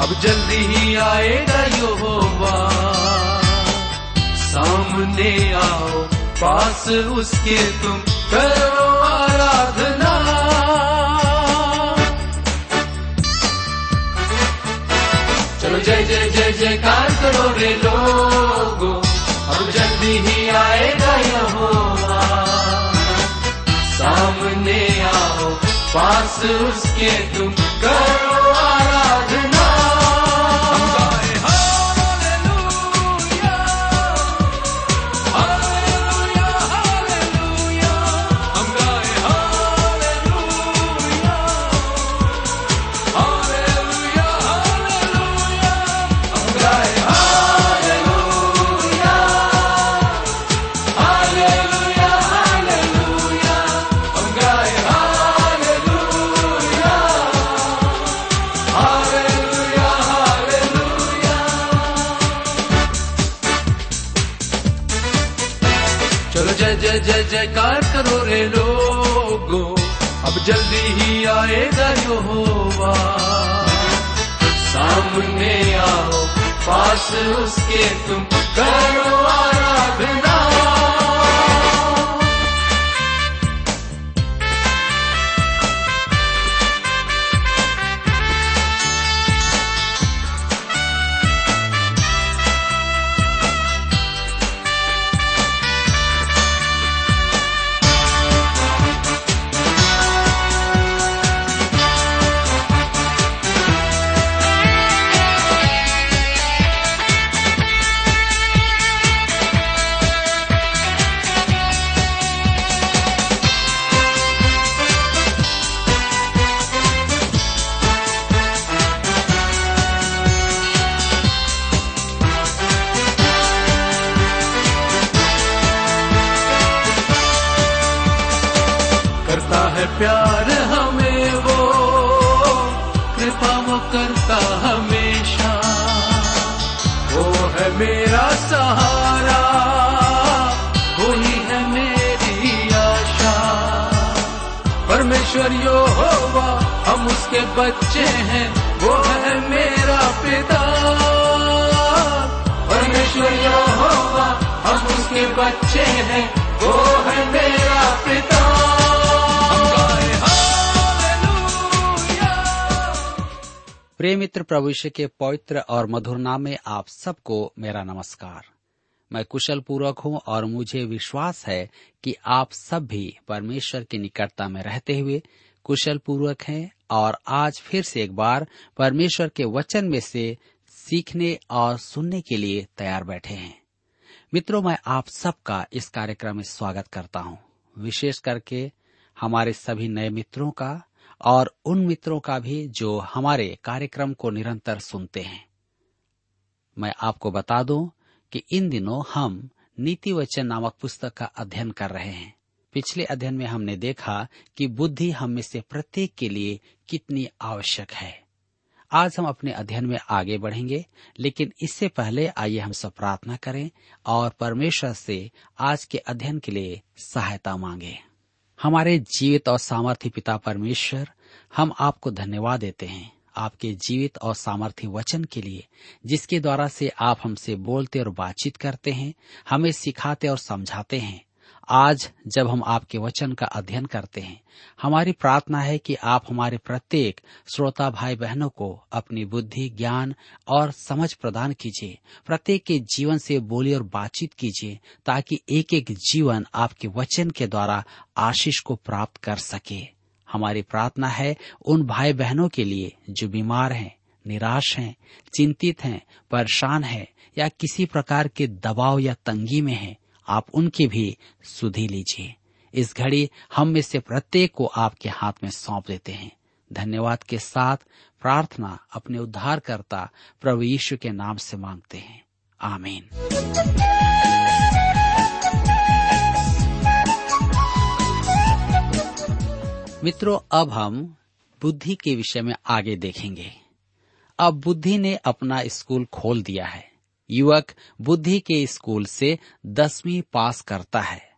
अब जल्दी ही आएगा यहोवा सामने आओ, पास उसके तुम करो आराधना। चलो जय जय जय, जयकार करो रे लोगो। अब जल्दी ही आएगा यहोवा सामने आओ, पास उसके तुम करो आराधना। जय जय जय जयकार करो रे लोगो। अब जल्दी ही आएगा यहोवा। सामने आओ, पास उसके तुम करो। प्रभु यीशु के पवित्र और मधुर नाम में आप सबको मेरा नमस्कार। मैं कुशल पूर्वक हूँ और मुझे विश्वास है कि आप सब भी परमेश्वर की निकटता में रहते हुए कुशल पूर्वक हैं और आज फिर से एक बार परमेश्वर के वचन में से सीखने और सुनने के लिए तैयार बैठे हैं। मित्रों, मैं आप सबका इस कार्यक्रम में स्वागत करता हूँ। विशेष करके हमारे सभी नए मित्रों का और उन मित्रों का भी जो हमारे कार्यक्रम को निरंतर सुनते हैं। मैं आपको बता दूँ कि इन दिनों हम नीति वचन नामक पुस्तक का अध्ययन कर रहे हैं। पिछले अध्ययन में हमने देखा कि बुद्धि हम में से प्रत्येक के लिए कितनी आवश्यक है। आज हम अपने अध्ययन में आगे बढ़ेंगे, लेकिन इससे पहले आइए हम सब प्रार्थना करें और परमेश्वर से आज के अध्ययन के लिए सहायता मांगे। हमारे जीवित और सामर्थ्य पिता परमेश्वर, हम आपको धन्यवाद देते हैं आपके जीवित और सामर्थ्य वचन के लिए, जिसके द्वारा से आप हमसे बोलते और बातचीत करते हैं, हमें सिखाते और समझाते हैं। आज जब हम आपके वचन का अध्ययन करते हैं, हमारी प्रार्थना है कि आप हमारे प्रत्येक श्रोता भाई बहनों को अपनी बुद्धि, ज्ञान और समझ प्रदान कीजिए। प्रत्येक के जीवन से बोली और बातचीत कीजिए ताकि एक एक जीवन आपके वचन के द्वारा आशीष को प्राप्त कर सके। हमारी प्रार्थना है उन भाई बहनों के लिए जो बीमार हैं, निराश हैं, चिंतित हैं, परेशान हैं या किसी प्रकार के दबाव या तंगी में हैं आप उनकी भी सुधि लीजिए। इस घड़ी हम में से प्रत्येक को आपके हाथ में सौंप देते हैं। धन्यवाद के साथ प्रार्थना अपने उद्धारकर्ता प्रभु यीशु के नाम से मांगते हैं। आमीन। मित्रों, अब हम बुद्धि के विषय में आगे देखेंगे। अब बुद्धि ने अपना स्कूल खोल दिया है। युवक बुद्धि के स्कूल से दसवीं पास करता है।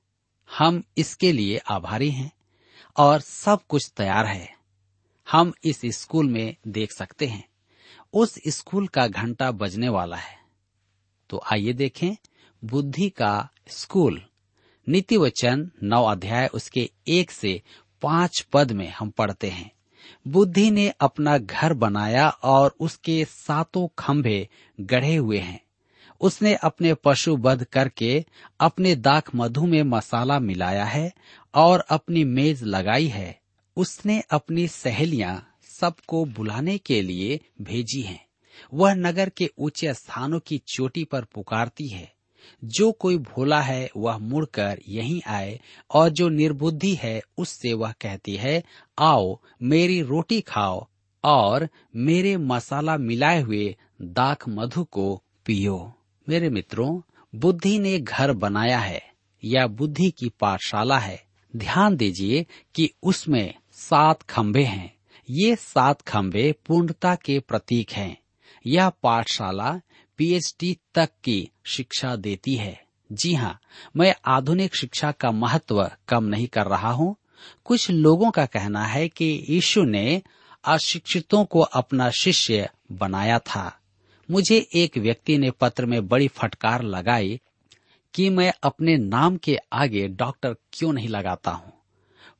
हम इसके लिए आभारी हैं और सब कुछ तैयार है। हम इस स्कूल में देख सकते हैं। उस स्कूल का घंटा बजने वाला है। तो आइए देखें बुद्धि का स्कूल। नीति वचन नौ अध्याय उसके एक से पाँच पद में हम पढ़ते हैं। बुद्धि ने अपना घर बनाया और उसके सातों खंभे गढ़े हुए हैं। उसने अपने पशु बध करके अपने दाख मधु में मसाला मिलाया है और अपनी मेज लगाई है। उसने अपनी सहेलियाँ सबको बुलाने के लिए भेजी हैं। वह नगर के ऊँचे स्थानों की चोटी पर पुकारती है। जो कोई भोला है, वह मुड़कर यहीं आए और जो निर्बुद्धि है, उससे वह कहती है, आओ, मेरी रोटी खाओ और मेरे मसाला मिलाए हुए दाख मधु को पियो। मेरे मित्रों, बुद्धि ने घर बनाया है, या बुद्धि की पाठशाला है। ध्यान दीजिए कि उसमें सात खंबे हैं। ये सात खंबे पूर्णता के प्रतीक हैं। यह पाठशाला पीएचडी तक की शिक्षा देती है। जी हाँ मैं आधुनिक शिक्षा का महत्व कम नहीं कर रहा हूँ। कुछ लोगों का कहना है कि यीशु ने अशिक्षितों को अपना शिष्य बनाया था। मुझे एक व्यक्ति ने पत्र में बड़ी फटकार लगाई कि मैं अपने नाम के आगे डॉक्टर क्यों नहीं लगाता हूँ।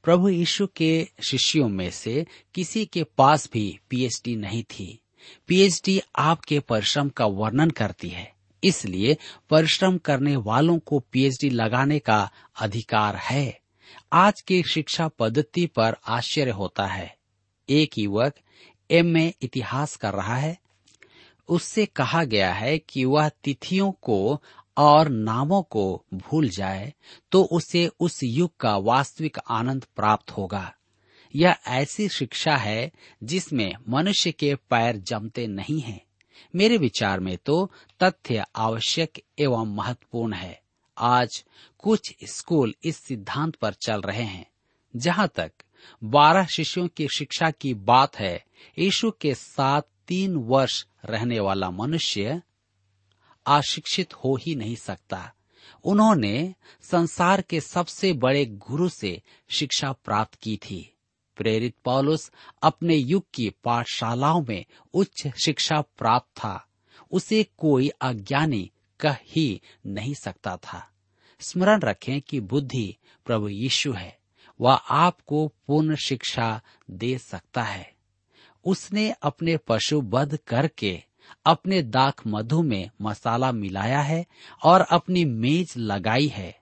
प्रभु यीशु के शिष्यों में से किसी के पास भी पीएचडी नहीं थी। पीएचडी आपके परिश्रम का वर्णन करती है। इसलिए परिश्रम करने वालों को पीएचडी लगाने का अधिकार है। आज की शिक्षा पद्धति पर आश्चर्य होता है। एक युवक एम ए इतिहास कर रहा है। उससे कहा गया है कि वह तिथियों को और नामों को भूल जाए तो उसे उस युग का वास्तविक आनंद प्राप्त होगा यह ऐसी शिक्षा है जिसमें मनुष्य के पैर जमते नहीं हैं। मेरे विचार में तो तथ्य आवश्यक एवं महत्वपूर्ण है आज कुछ स्कूल इस सिद्धांत पर चल रहे हैं, जहाँ तक बारह शिष्यों की शिक्षा की बात है, यीशु के साथ तीन वर्ष रहने वाला मनुष्य अशिक्षित हो ही नहीं सकता। उन्होंने संसार के सबसे बड़े गुरु से शिक्षा प्राप्त की थी। प्रेरित पौलुस अपने युग की पाठशालाओं में उच्च शिक्षा प्राप्त था। उसे कोई अज्ञानी कह ही नहीं सकता था। स्मरण रखें कि बुद्धि प्रभु यीशु है। वह आपको पूर्ण शिक्षा दे सकता है। उसने अपने पशु बध करके अपने दाख मधु में मसाला मिलाया है और अपनी मेज लगाई है।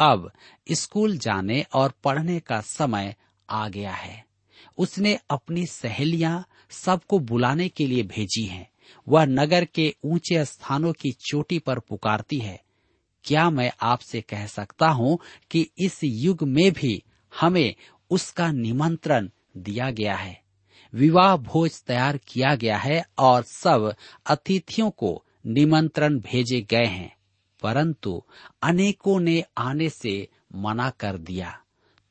अब स्कूल जाने और पढ़ने का समय आ गया है। उसने अपनी सहेलियाँ सबको बुलाने के लिए भेजी हैं। वह नगर के ऊँचे स्थानों की चोटी पर पुकारती है। क्या मैं आपसे कह सकता हूँ कि इस युग में भी हमें उसका निमंत्रण दिया गया है? विवाह भोज तैयार किया गया है और सब अतिथियों को निमंत्रण भेजे गए हैं। परंतु अनेकों ने आने से मना कर दिया।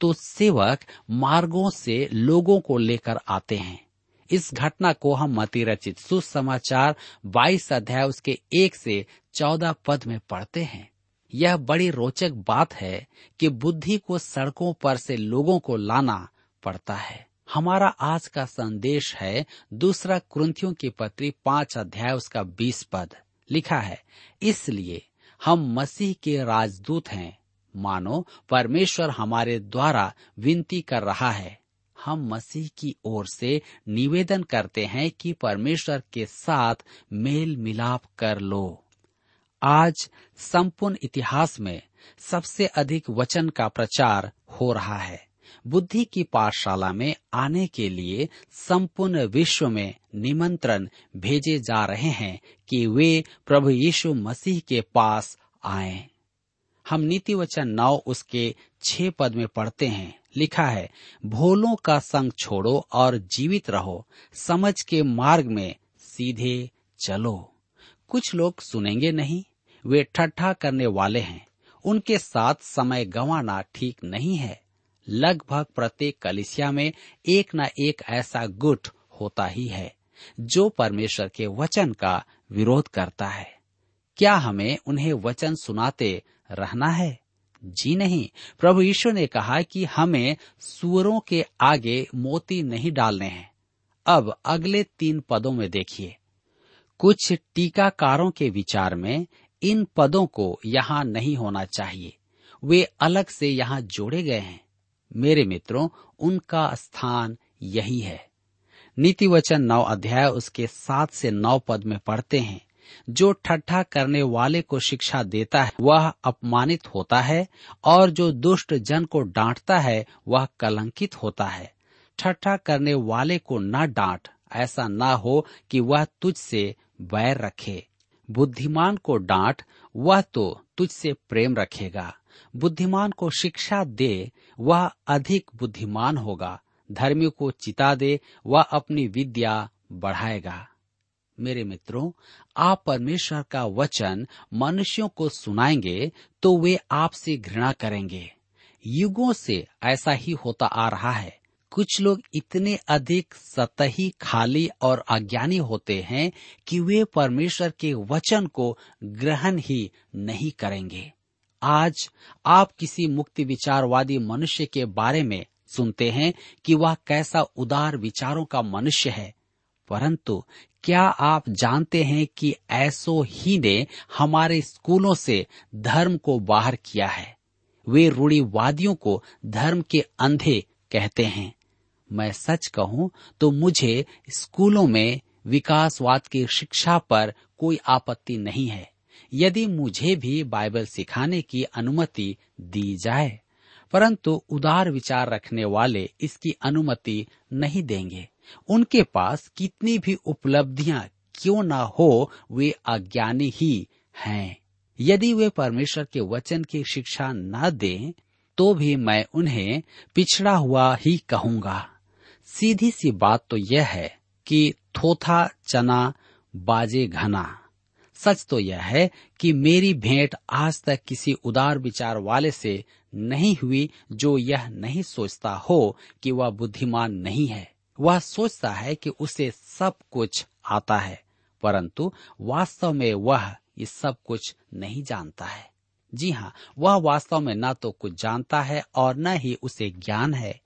तो सेवक मार्गों से लोगों को लेकर आते हैं। इस घटना को हम मती रचित सुसमाचार 22 अध्याय उसके एक से चौदह पद में पढ़ते हैं। यह बड़ी रोचक बात है कि बुद्धि को सड़कों पर से लोगों को लाना पड़ता है। हमारा आज का संदेश है दूसरा क्रंथियों की पत्री पाँच अध्याय, उसका बीस पद। लिखा है, इसलिए हम मसीह के राजदूत हैं। मानो, परमेश्वर हमारे द्वारा विनती कर रहा है। हम मसीह की ओर से निवेदन करते हैं कि परमेश्वर के साथ मेल मिलाप कर लो। आज संपूर्ण इतिहास में सबसे अधिक वचन का प्रचार हो रहा है। बुद्धि की पाठशाला में आने के लिए संपूर्ण विश्व में निमंत्रण भेजे जा रहे हैं कि वे प्रभु यीशु मसीह के पास आएँ। हम नीति वचन नौ उसके छह पद में पढ़ते हैं। लिखा है, भोलों का संग छोड़ो और जीवित रहो, समझ के मार्ग में सीधे चलो। कुछ लोग सुनेंगे नहीं, वे ठट्ठा करने वाले हैं। उनके साथ समय गंवाना ठीक नहीं है। लगभग प्रत्येक कलिसिया में एक न एक ऐसा गुट होता ही है, जो परमेश्वर के वचन का विरोध करता है। क्या हमें उन्हें वचन सुनाते रहना है? जी नहीं। प्रभु यीशु ने कहा कि हमें सुअरों के आगे मोती नहीं डालने हैं। अब अगले तीन पदों में देखिए। कुछ टीकाकारों के विचार में इन पदों को यहाँ नहीं होना चाहिए। वे अलग से यहाँ जोड़े गए हैं। मेरे मित्रों, उनका स्थान यही है। नीति वचन नौ अध्याय उसके सात से नौ पद में पढ़ते हैं। जो ठट्ठा करने वाले को शिक्षा देता है, वह अपमानित होता है, और जो दुष्ट जन को डांटता है, वह कलंकित होता है। ठट्ठा करने वाले को न डांट, ऐसा न हो कि वह तुझसे बैर रखे। बुद्धिमान को डांट, वह तो तुझसे प्रेम रखेगा। बुद्धिमान को शिक्षा दे, वह अधिक बुद्धिमान होगा। धर्मी को चिता दे, वह अपनी विद्या बढ़ाएगा। मेरे मित्रों, आप परमेश्वर का वचन मनुष्यों को सुनाएँगे तो वे आपसे घृणा करेंगे। युगों से ऐसा ही होता आ रहा है। कुछ लोग इतने अधिक सतही, खाली और अज्ञानी होते हैं कि वे परमेश्वर के वचन को ग्रहण ही नहीं करेंगे। आज आप किसी मुक्ति विचारवादी मनुष्य के बारे में सुनते हैं कि वह कैसा उदार विचारों का मनुष्य है। परंतु क्या आप जानते हैं कि ऐसो ही ने हमारे स्कूलों से धर्म को बाहर किया है? वे रूढ़ीवादियों को धर्म के अंधे कहते हैं। मैं सच कहूँ तो मुझे स्कूलों में विकासवाद की शिक्षा पर कोई आपत्ति नहीं है। यदि मुझे भी बाइबल सिखाने की अनुमति दी जाए, परंतु उदार विचार रखने वाले इसकी अनुमति नहीं देंगे। उनके पास कितनी भी उपलब्धियाँ क्यों ना हो, वे अज्ञानी ही हैं। यदि वे परमेश्वर के वचन की शिक्षा न दें तो भी मैं उन्हें पिछड़ा हुआ ही कहूँगा। सीधी सी बात तो यह है कि थोथा चना बाजे घना। सच तो यह है कि मेरी भेंट आज तक किसी उदार विचार वाले से नहीं हुई जो यह नहीं सोचता हो कि वह बुद्धिमान नहीं है। वह सोचता है कि उसे सब कुछ आता है, परंतु वास्तव में वह ये सब कुछ नहीं जानता है। जी हाँ वह वास्तव में न तो कुछ जानता है और न ही उसे ज्ञान है।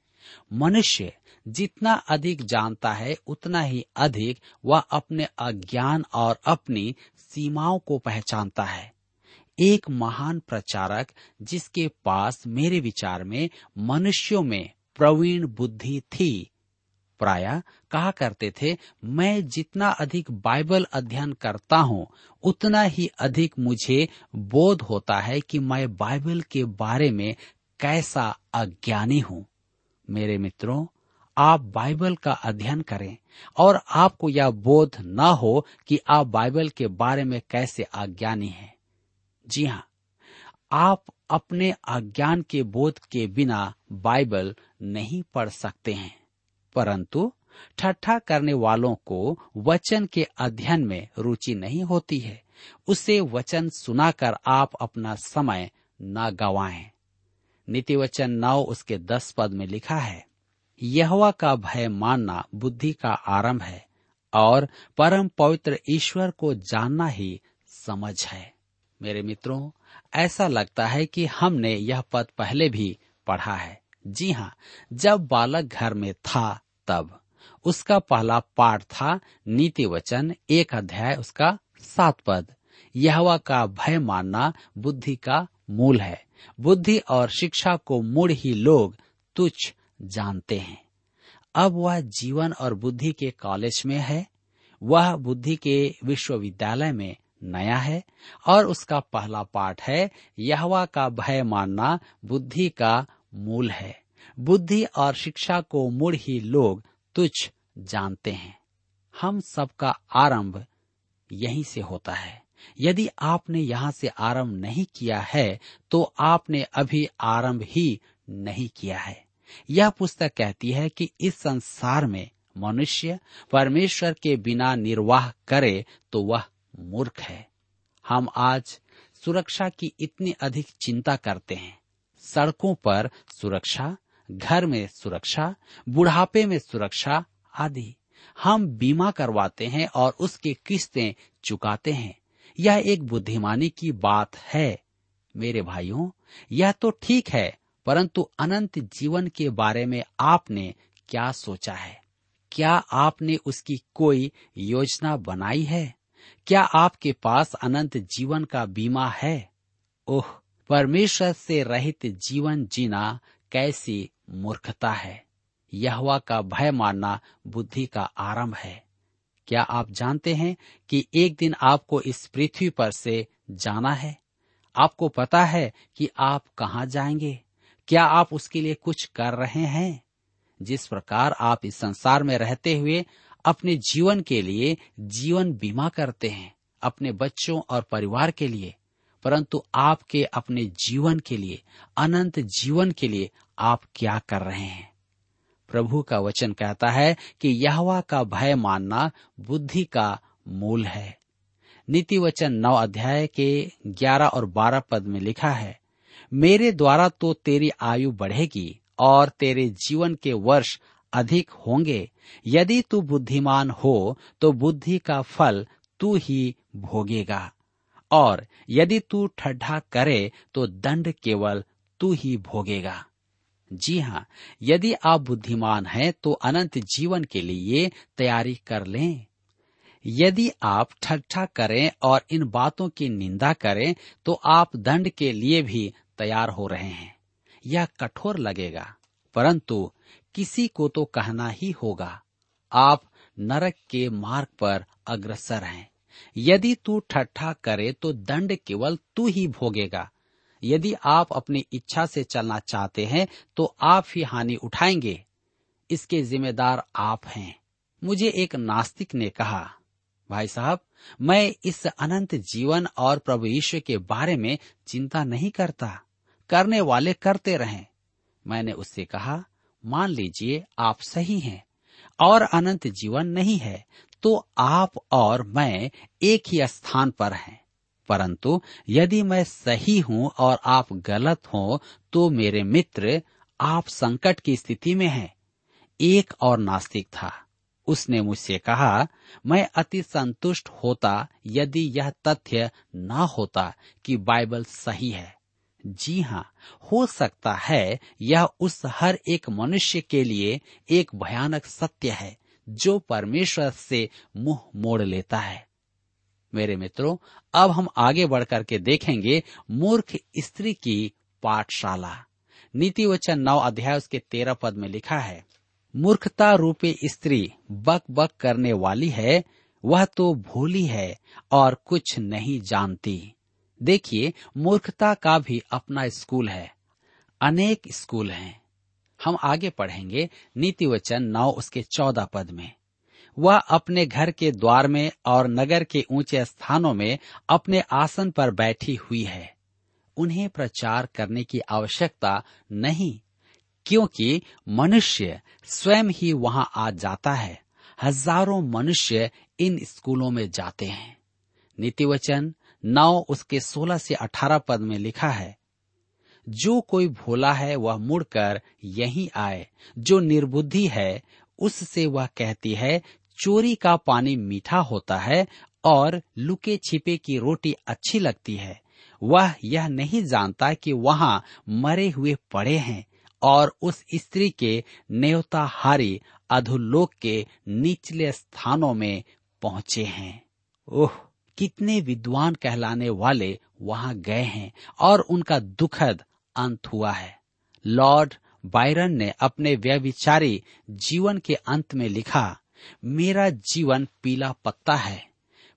मनुष्य जितना अधिक जानता है, उतना ही अधिक वह अपने अज्ञान और अपनी सीमाओं को पहचानता है। एक महान प्रचारक जिसके पास मेरे विचार में, मनुष्यों में प्रवीण बुद्धि थी। प्राय कहा करते थे, मैं जितना अधिक बाइबल अध्ययन करता हूँ, उतना ही अधिक मुझे बोध होता है कि मैं बाइबल के बारे में कैसा अज्ञानी हूँ। मेरे मित्रों आप बाइबल का अध्ययन करें और आपको यह बोध न हो कि आप बाइबल के बारे में कैसे अज्ञानी हैं। जी हाँ आप अपने अज्ञान के बोध के बिना बाइबल नहीं पढ़ सकते हैं। परंतु ठट्ठा करने वालों को वचन के अध्ययन में रुचि नहीं होती है। उसे वचन सुनाकर आप अपना समय न गवाएँ। नीति वचन नौ उसके दस पद में लिखा है यहवा का भय मानना बुद्धि का आरंभ है और परम पवित्र ईश्वर को जानना ही समझ है। मेरे मित्रों, ऐसा लगता है कि हमने यह पद पहले भी पढ़ा है। जी हाँ जब बालक घर में था तब। उसका पहला पाठ था नीति वचन, एक अध्याय, उसका सात पद। यहवा का भय मानना बुद्धि का मूल है। बुद्धि और शिक्षा को मुड़ ही लोग तुच्छ जानते हैं। अब वह जीवन और बुद्धि के कॉलेज में है, वह बुद्धि के विश्वविद्यालय में नया है और उसका पहला पाठ है, यहवा का भय मानना बुद्धि का मूल है। बुद्धि और शिक्षा को मुड़ ही लोग तुच्छ जानते हैं। हम सबका आरंभ यहीं से होता है। यदि आपने यहाँ से आरंभ नहीं किया है तो आपने अभी आरंभ ही नहीं किया है। यह पुस्तक कहती है कि इस संसार में मनुष्य परमेश्वर के बिना निर्वाह करे तो वह मूर्ख है। हम आज सुरक्षा की इतनी अधिक चिंता करते हैं। सड़कों पर सुरक्षा, घर में सुरक्षा, बुढ़ापे में सुरक्षा आदि। हम बीमा करवाते हैं और उसकी किस्तें चुकाते हैं। यह एक बुद्धिमानी की बात है। मेरे भाइयों, यह तो ठीक है परंतु अनंत जीवन के बारे में आपने क्या सोचा है? क्या आपने उसकी कोई योजना बनाई है? क्या आपके पास अनंत जीवन का बीमा है? ओह, परमेश्वर से रहित जीवन जीना कैसी मूर्खता है। यहवा का भय मानना बुद्धि का आरंभ है। क्या आप जानते हैं कि एक दिन आपको इस पृथ्वी पर से जाना है? आपको पता है कि आप कहाँ जाएँगे? क्या आप उसके लिए कुछ कर रहे हैं? जिस प्रकार आप इस संसार में रहते हुए अपने जीवन के लिए जीवन बीमा करते हैं, अपने बच्चों और परिवार के लिए, परंतु आपके अपने जीवन के लिए, अनंत जीवन के लिए आप क्या कर रहे हैं? प्रभु का वचन कहता है कि यहवा का भय मानना बुद्धि का मूल है। नीति वचन नौ अध्याय के ग्यारह और बारह पद में लिखा है मेरे द्वारा तो तेरी आयु बढ़ेगी और तेरे जीवन के वर्ष अधिक होंगे। यदि तू बुद्धिमान हो तो बुद्धि का फल तू ही भोगेगा। और यदि तू ठड्ढा करे तो दंड केवल तू ही भोगेगा। जी हाँ यदि आप बुद्धिमान हैं तो अनंत जीवन के लिए तैयारी कर लें। यदि आप ठट्ठा करें और इन बातों की निंदा करें तो आप दंड के लिए भी तैयार हो रहे हैं। यह कठोर लगेगा, परंतु किसी को तो कहना ही होगा, आप नरक के मार्ग पर अग्रसर हैं। यदि तू ठट्ठा करे तो दंड केवल तू ही भोगेगा। यदि आप अपनी इच्छा से चलना चाहते हैं तो आप ही हानि उठाएँगे। इसके जिम्मेदार आप हैं। मुझे एक नास्तिक ने कहा, भाई साहब, मैं इस अनंत जीवन और प्रभु ईश्वर के बारे में चिंता नहीं करता। करने वाले करते रहें। मैंने उससे कहा, मान लीजिए आप सही हैं और अनंत जीवन नहीं है तो आप और मैं एक ही स्थान पर हैं। परंतु यदि मैं सही हूँ और आप गलत हो तो मेरे मित्र आप संकट की स्थिति में हैं। एक और नास्तिक था। उसने मुझसे कहा, मैं अति संतुष्ट होता यदि यह तथ्य न होता कि बाइबल सही है। जी हाँ हो सकता है यह उस हर एक मनुष्य के लिए एक भयानक सत्य है, जो परमेश्वर से मुँह मोड़ लेता है। मेरे मित्रों, अब हम आगे बढ़कर के देखेंगे मूर्ख स्त्री की पाठशाला। नीति वचन नौ अध्याय उसके तेरह पद में लिखा है, मूर्खता रूपी स्त्री बक बक करने वाली है, वह तो भोली है और कुछ नहीं जानती। देखिए, मूर्खता का भी अपना स्कूल है। अनेक स्कूल हैं। हम आगे पढ़ेंगे नीति वचन नौ उसके चौदह पद में। वह अपने घर के द्वार में और नगर के ऊँचे स्थानों में अपने आसन पर बैठी हुई है। उन्हें प्रचार करने की आवश्यकता नहीं, क्योंकि मनुष्य स्वयं ही वहाँ आ जाता है। हज़ारों मनुष्य इन स्कूलों में जाते हैं। नीति वचन नौ उसके सोलह से अठारह पद में लिखा है, जो कोई भोला है वह मुड़कर यहीं आए, जो निर्बुद्धि है उससे वह कहती है, चोरी का पानी मीठा होता है और लुके छिपे की रोटी अच्छी लगती है। वह यह नहीं जानता कि वहाँ मरे हुए पड़े हैं और उस स्त्री के नेवताहारी अधोलोक के निचले स्थानों में पहुँचे हैं। ओह! कितने विद्वान कहलाने वाले वहाँ गए हैं और उनका दुखद अंत हुआ है। लॉर्ड बायरन ने अपने व्यविचारी जीवन के अंत में लिखा, मेरा जीवन पीला पत्ता है,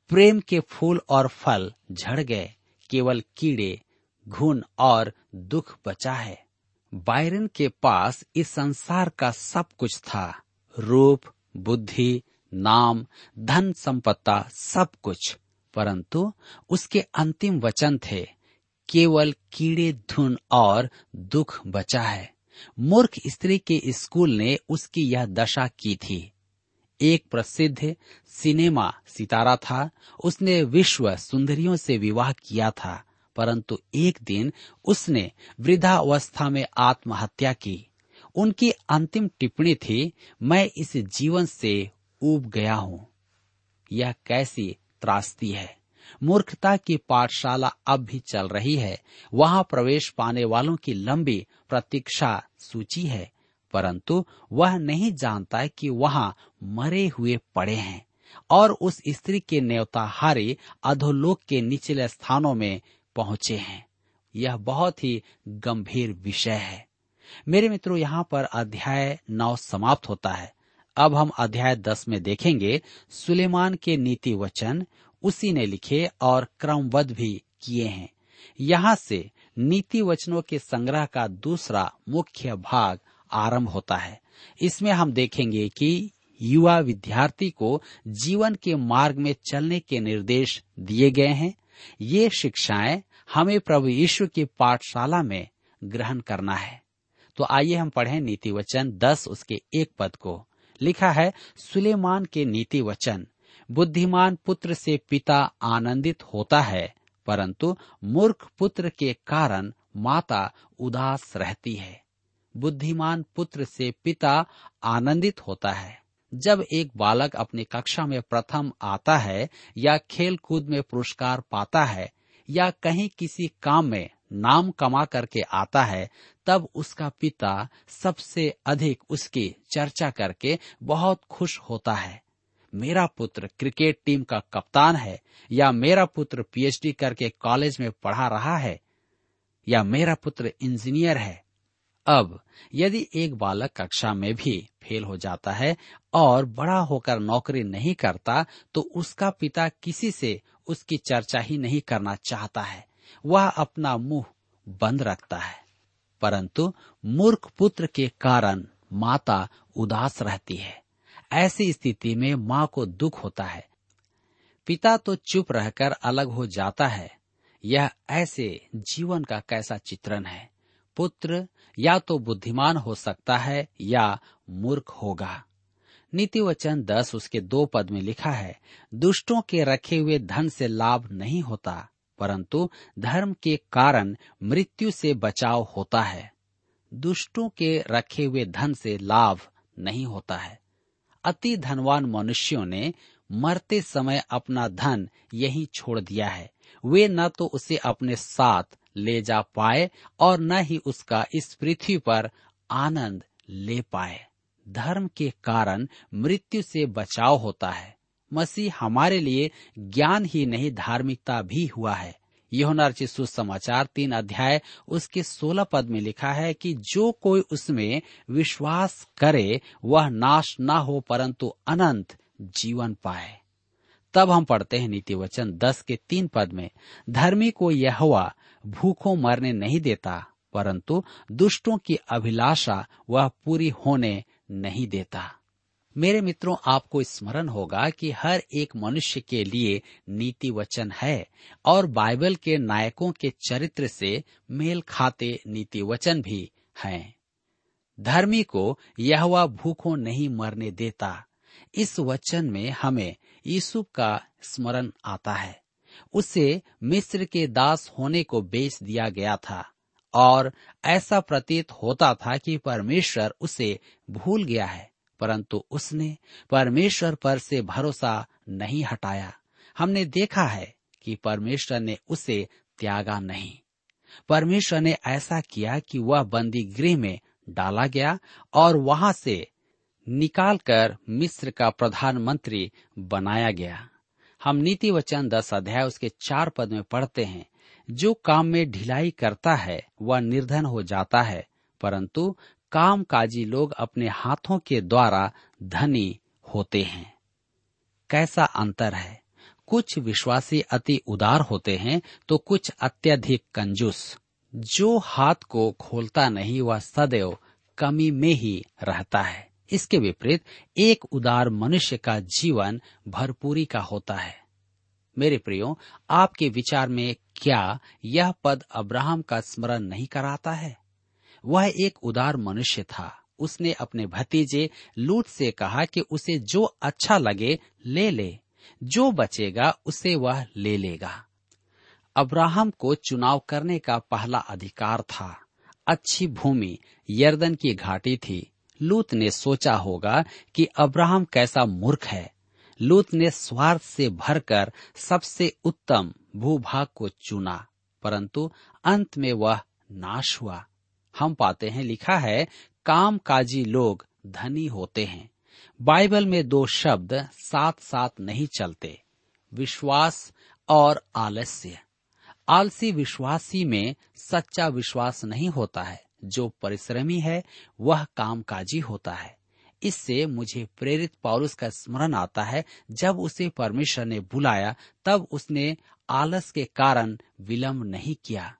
प्रेम के फूल और फल झड़ गए, केवल कीड़े, घुन और दुख बचा है। बायरन के पास इस संसार का सब कुछ था, रूप, बुद्धि, नाम धन संपत्ता सब कुछ। परंतु उसके अंतिम वचन थे, केवल कीड़े, धुन और दुख बचा है। मूर्ख स्त्री के स्कूल ने उसकी यह दशा की थी। एक प्रसिद्ध सिनेमा सितारा था। उसने विश्व सुंदरियों से विवाह किया था, परंतु एक दिन उसने वृद्धावस्था में आत्महत्या की। उनकी अंतिम टिप्पणी थी, मैं इस जीवन से उब गया हूँ। यह कैसी त्रासदी है। मूर्खता की पाठशाला अब भी चल रही है। वहाँ प्रवेश पाने वालों की लंबी प्रतीक्षा सूची है, परंतु वह नहीं जानता कि वहाँ मरे हुए पड़े हैं। और उस स्त्री के न्योताहारी अधोलोक के निचले स्थानों में पहुँचे हैं। यह बहुत ही गंभीर विषय है। मेरे मित्रों, यहाँ पर अध्याय नौ समाप्त होता है। अब हम अध्याय दस में देखेंगे, सुलेमान के नीति वचन, उसी ने लिखे और क्रमबद्ध भी किए हैं। यहाँ से नीति वचनों के संग्रह का दूसरा मुख्य भाग आरंभ होता है। इसमें हम देखेंगे कि युवा विद्यार्थी को जीवन के मार्ग में चलने के निर्देश दिए गए हैं। ये शिक्षाएँ हमें प्रभु यीशु की पाठशाला में ग्रहण करना है। तो आइए हम पढ़ें नीति वचन दस, उसके एक पद को। लिखा है, सुलेमान के नीति वचन। बुद्धिमान पुत्र से पिता आनंदित होता है, परंतु मूर्ख पुत्र के कारण माता उदास रहती है। बुद्धिमान पुत्र से पिता आनंदित होता है। जब एक बालक अपनी कक्षा में प्रथम आता है या खेल कूद में पुरस्कार पाता है या कहीं किसी काम में नाम कमा करके आता है तब उसका पिता सबसे अधिक उसकी चर्चा करके बहुत खुश होता है। मेरा पुत्र क्रिकेट टीम का कप्तान है, या मेरा पुत्र पीएचडी करके कॉलेज में पढ़ा रहा है, या मेरा पुत्र इंजीनियर है। अब यदि एक बालक कक्षा में भी फेल हो जाता है और बड़ा होकर नौकरी नहीं करता तो उसका पिता किसी से उसकी चर्चा ही नहीं करना चाहता है। वह अपना मुँह बंद रखता है। परंतु मूर्ख पुत्र के कारण माता उदास रहती है। ऐसी स्थिति में माँ को दुख होता है। पिता तो चुप रहकर अलग हो जाता है। यह ऐसे जीवन का कैसा चित्रण है? पुत्र या तो बुद्धिमान हो सकता है या मूर्ख होगा। नीति वचन दस उसके दो पद में लिखा है, दुष्टों के रखे हुए धन से लाभ नहीं होता। परंतु धर्म के कारण मृत्यु से बचाव होता है। दुष्टों के रखे हुए धन से लाभ नहीं होता है। अति धनवान मनुष्यों ने मरते समय अपना धन यही छोड़ दिया है। वे न तो उसे अपने साथ ले जा पाए और न ही उसका इस पृथ्वी पर आनंद ले पाए। धर्म के कारण मृत्यु से बचाव होता है। मसीह हमारे लिए ज्ञान ही नहीं, धार्मिकता भी हुआ है। यहोना रचित सुसमाचार तीन अध्याय, उसके सोलह पद में लिखा है कि जो कोई उसमें विश्वास करे, वह नाश न हो, परंतु अनंत जीवन पाए। तब हम पढ़ते हैं नीति वचन दस के तीन पद में। धर्मी को यह हुआ भूखों मरने नहीं देता, परंतु दुष्टों की अभिलाषा वह पूरी होने नहीं देता। मेरे मित्रों, आपको स्मरण होगा कि हर एक मनुष्य के लिए नीति वचन है और बाइबल के नायकों के चरित्र से मेल खाते नीति वचन भी हैं। धर्मी को यह भूखों नहीं मरने देता। इस वचन में हमें यीशु का स्मरण आता है। उसे मिस्र के दास होने को बेच दिया गया था और ऐसा प्रतीत होता था कि परमेश्वर उसे भूल गया है। परंतु उसने परमेश्वर पर से भरोसा नहीं हटाया। हमने देखा है कि परमेश्वर ने उसे त्यागा नहीं। परमेश्वर ने ऐसा किया कि वह बंदी गृह में डाला गया और वहाँ से निकालकर मिस्र का प्रधानमंत्री बनाया गया। हम नीति वचन दस अध्याय उसके चार पद में पढ़ते हैं, जो काम में ढिलाई करता है, वह निर्धन हो जाता है, परंतु कामकाजी लोग अपने हाथों के द्वारा धनी होते हैं। कैसा अंतर है? कुछ विश्वासी अति उदार होते हैं तो कुछ अत्यधिक कंजूस। जो हाथ को खोलता नहीं, वह सदैव कमी में ही रहता है। इसके विपरीत, एक उदार मनुष्य का जीवन भरपूरी का होता है। मेरे प्रियो, आपके विचार में क्या यह पद अब्राहम का स्मरण नहीं कराता है? वह एक उदार मनुष्य था। उसने अपने भतीजे लूट से कहा कि उसे जो अच्छा लगे, ले ले। जो बचेगा, उसे वह ले लेगा। अब्राहम को चुनाव करने का पहला अधिकार था। अच्छी भूमि, यर्दन की घाटी थी। लूत ने सोचा होगा कि अब्राहम कैसा मूर्ख है। लूत ने स्वार्थ से भरकर सबसे उत्तम भूभाग को चुना, परंतु अंत में वह नाश हुआ। हम पाते हैं, लिखा है कामकाजी लोग धनी होते हैं। बाइबल में दो शब्द साथ साथ नहीं चलते, विश्वास और आलस्य। आलसी विश्वासी में सच्चा विश्वास नहीं होता है, जो परिश्रमी है, वह कामकाजी होता है। इससे मुझे प्रेरित पौलुस का स्मरण आता है, जब उसे परमेश्वर ने बुलाया, तब उसने आलस के कारण विलंब नहीं किया।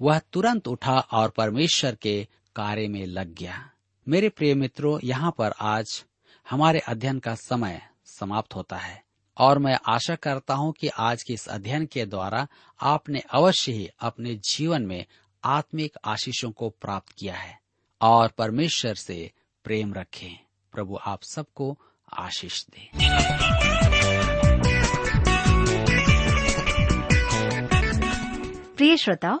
वह तुरंत उठा और परमेश्वर के कार्य में लग गया। मेरे प्रिय मित्रों, यहाँ पर आज हमारे अध्ययन का समय समाप्त होता है और मैं आशा करता हूँ कि आज के इस अध्ययन के द्वारा आपने अवश्य ही अपने जीवन में आत्मिक आशीषों को प्राप्त किया है और परमेश्वर से प्रेम रखें। प्रभु आप सबको आशीष दे। प्रिय श्रोताओ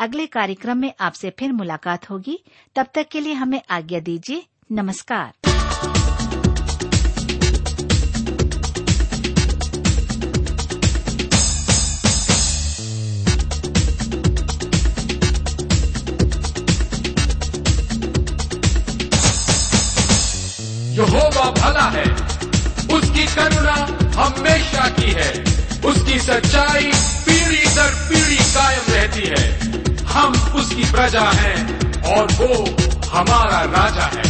अगले कार्यक्रम में आपसे फिर मुलाकात होगी। तब तक के लिए हमें आज्ञा दीजिए। नमस्कार। यहोवा भला है। उसकी करुणा हमेशा की है। उसकी सच्चाई और वो हमारा राजा है।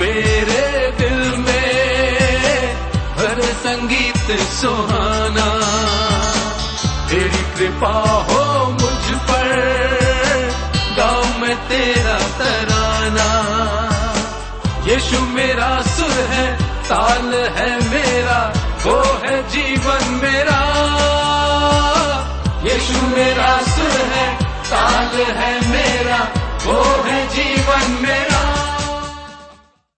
मेरे दिल में भर संगीत सुहाना तेरी कृपा हो साल है मेरा वो है जीवन मेरा। यीशु मेरा सुर है साल है